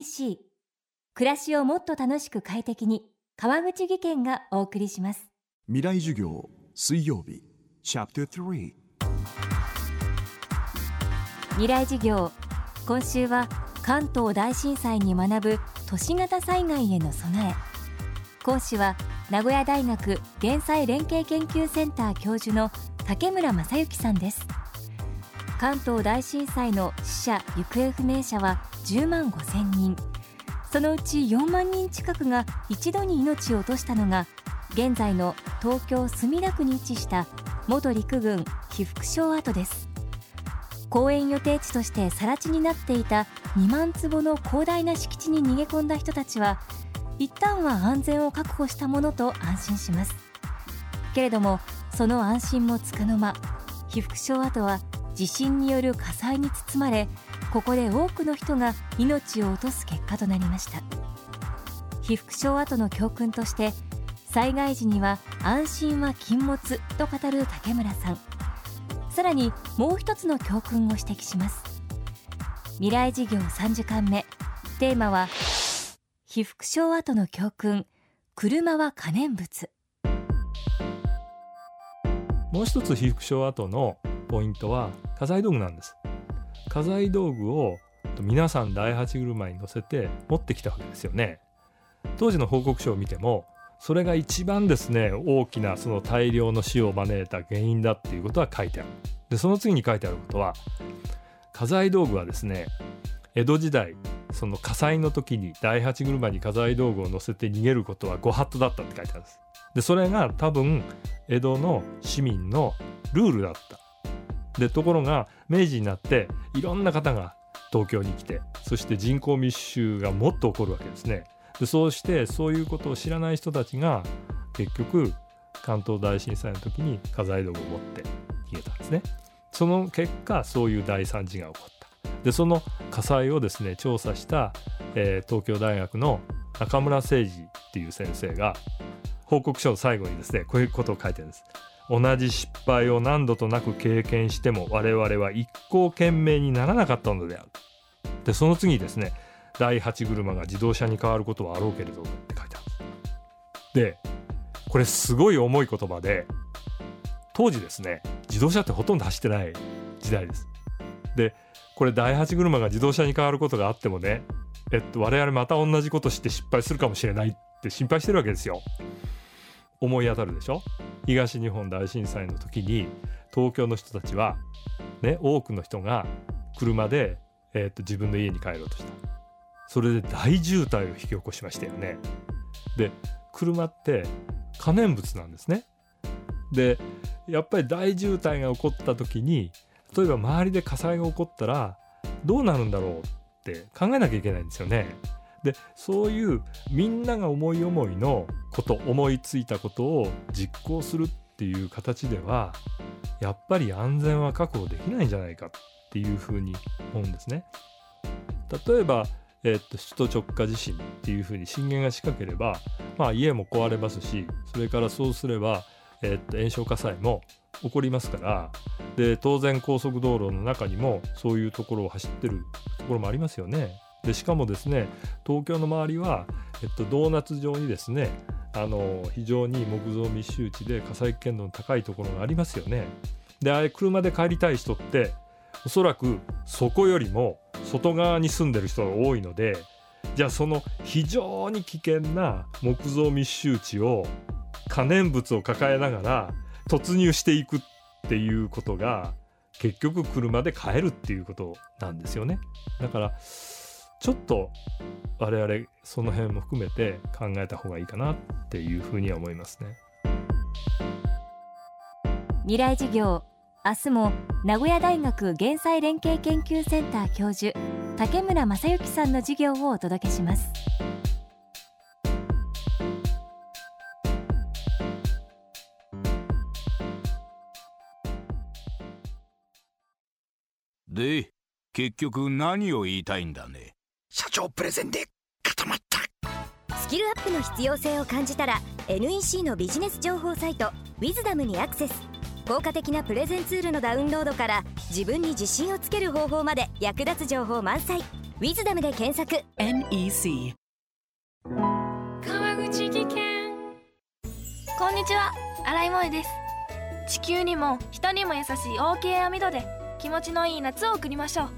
C 暮らしをもっと楽しく快適に川口義賢がお送りします。未来授業水曜日チャプター3未来授業今週は関東大震災に学ぶ都市型災害への備え。講師は名古屋大学減災連携研究センター教授の竹村正幸さんです関東大震災の死者行方不明者は10万5千人。そのうち4万人近くが一度に命を落としたのが現在の東京墨田区に位置した元陸軍被服廠跡です。公園予定地として更地になっていた2万坪の広大な敷地に逃げ込んだ人たちは一旦は安全を確保したものと安心します。けれどもその安心もつかの間被服廠跡は地震による火災に包まれここで多くの人が命を落とす結果となりました。被服廠跡の教訓として災害時には安心は禁物と語る竹村さん。さらにもう一つの教訓を指摘します。未来事業3時間目。テーマは被服廠跡の教訓。車は可燃物。もう一つ被服廠跡のポイントは家財道具なんです。家財道具を皆さん第八車に乗せて持ってきたわけですよね。当時の報告書を見てもそれが一番ですね大きなその大量の死を招いた原因だっていうことは書いてある。でその次に書いてあることは家財道具はですね江戸時代その火災の時に第八車に家財道具を乗せて逃げることはご法度だったって書いてあるんです。でそれが多分江戸の市民のルールだった。でところが明治になっていろんな方が東京に来てそして人口密集がもっと起こるわけですね。でそうしてそういうことを知らない人たちが結局関東大震災の時に家財道具を持って逃げたんですね。その結果そういう大惨事が起こった。でその火災をですね調査した、えー、東京大学の中村誠二っていう先生が報告書の最後にですねこういうことを書いてるんです。同じ失敗を何度となく経験しても我々は一向懸命にならなかったのである。でその次にですね第8車が自動車に変わることはあろうけれどって書いてある。でこれすごい重い言葉で当時ですね自動車ってほとんど走ってない時代です。でこれ第8車が自動車に変わることがあってもねえっと我々また同じことして失敗するかもしれないって心配してるわけですよ。思い当たるでしょ？東日本大震災の時に東京の人たちは、ね、多くの人が車で、えー、っと自分の家に帰ろうとした。それで大渋滞を引き起こしましたよね。で車って可燃物なんですね。でやっぱり大渋滞が起こった時に例えば周りで火災が起こったらどうなるんだろうって考えなきゃいけないんですよね。でそういうみんなが思い思いのこと思いついたことを実行するっていう形ではやっぱり安全は確保できないんじゃないかっていうふうに思うんですね。例えば、えー、っと首都直下地震っていうふうに震源が近ければ、まあ、家も壊れますしそれからそうすれば、えー、っと炎症火災も起こりますからで当然高速道路の中にもそういうところを走ってるところもありますよね。でしかもですね東京の周りは、えっと、ドーナツ状にですねあの非常に木造密集地で火災危険度の高いところがありますよね。であれ車で帰りたい人っておそらくそこよりも外側に住んでる人が多いのでじゃあその非常に危険な木造密集地を可燃物を抱えながら突入していくっていうことが結局車で帰るっていうことなんですよね。だからちょっと我々その辺も含めて考えた方がいいかなっていうふうには思いますね。未来事業明日も名古屋大学減災連携研究センター教授竹村正幸さんの授業をお届けします。で結局何を言いたいんだね？社長プレゼンで固まった。スキルアップの必要性を感じたら NEC のビジネス情報サイト「ウィズダムにアクセス。効果的なプレゼンツールのダウンロードから自分に自信をつける方法まで役立つ情報満載。ウィズダムで検索。NEC 川口技研。こんにちは。新井萌です。地球にも人にも優しい OK 網戸で気持ちのいい夏を送りましょう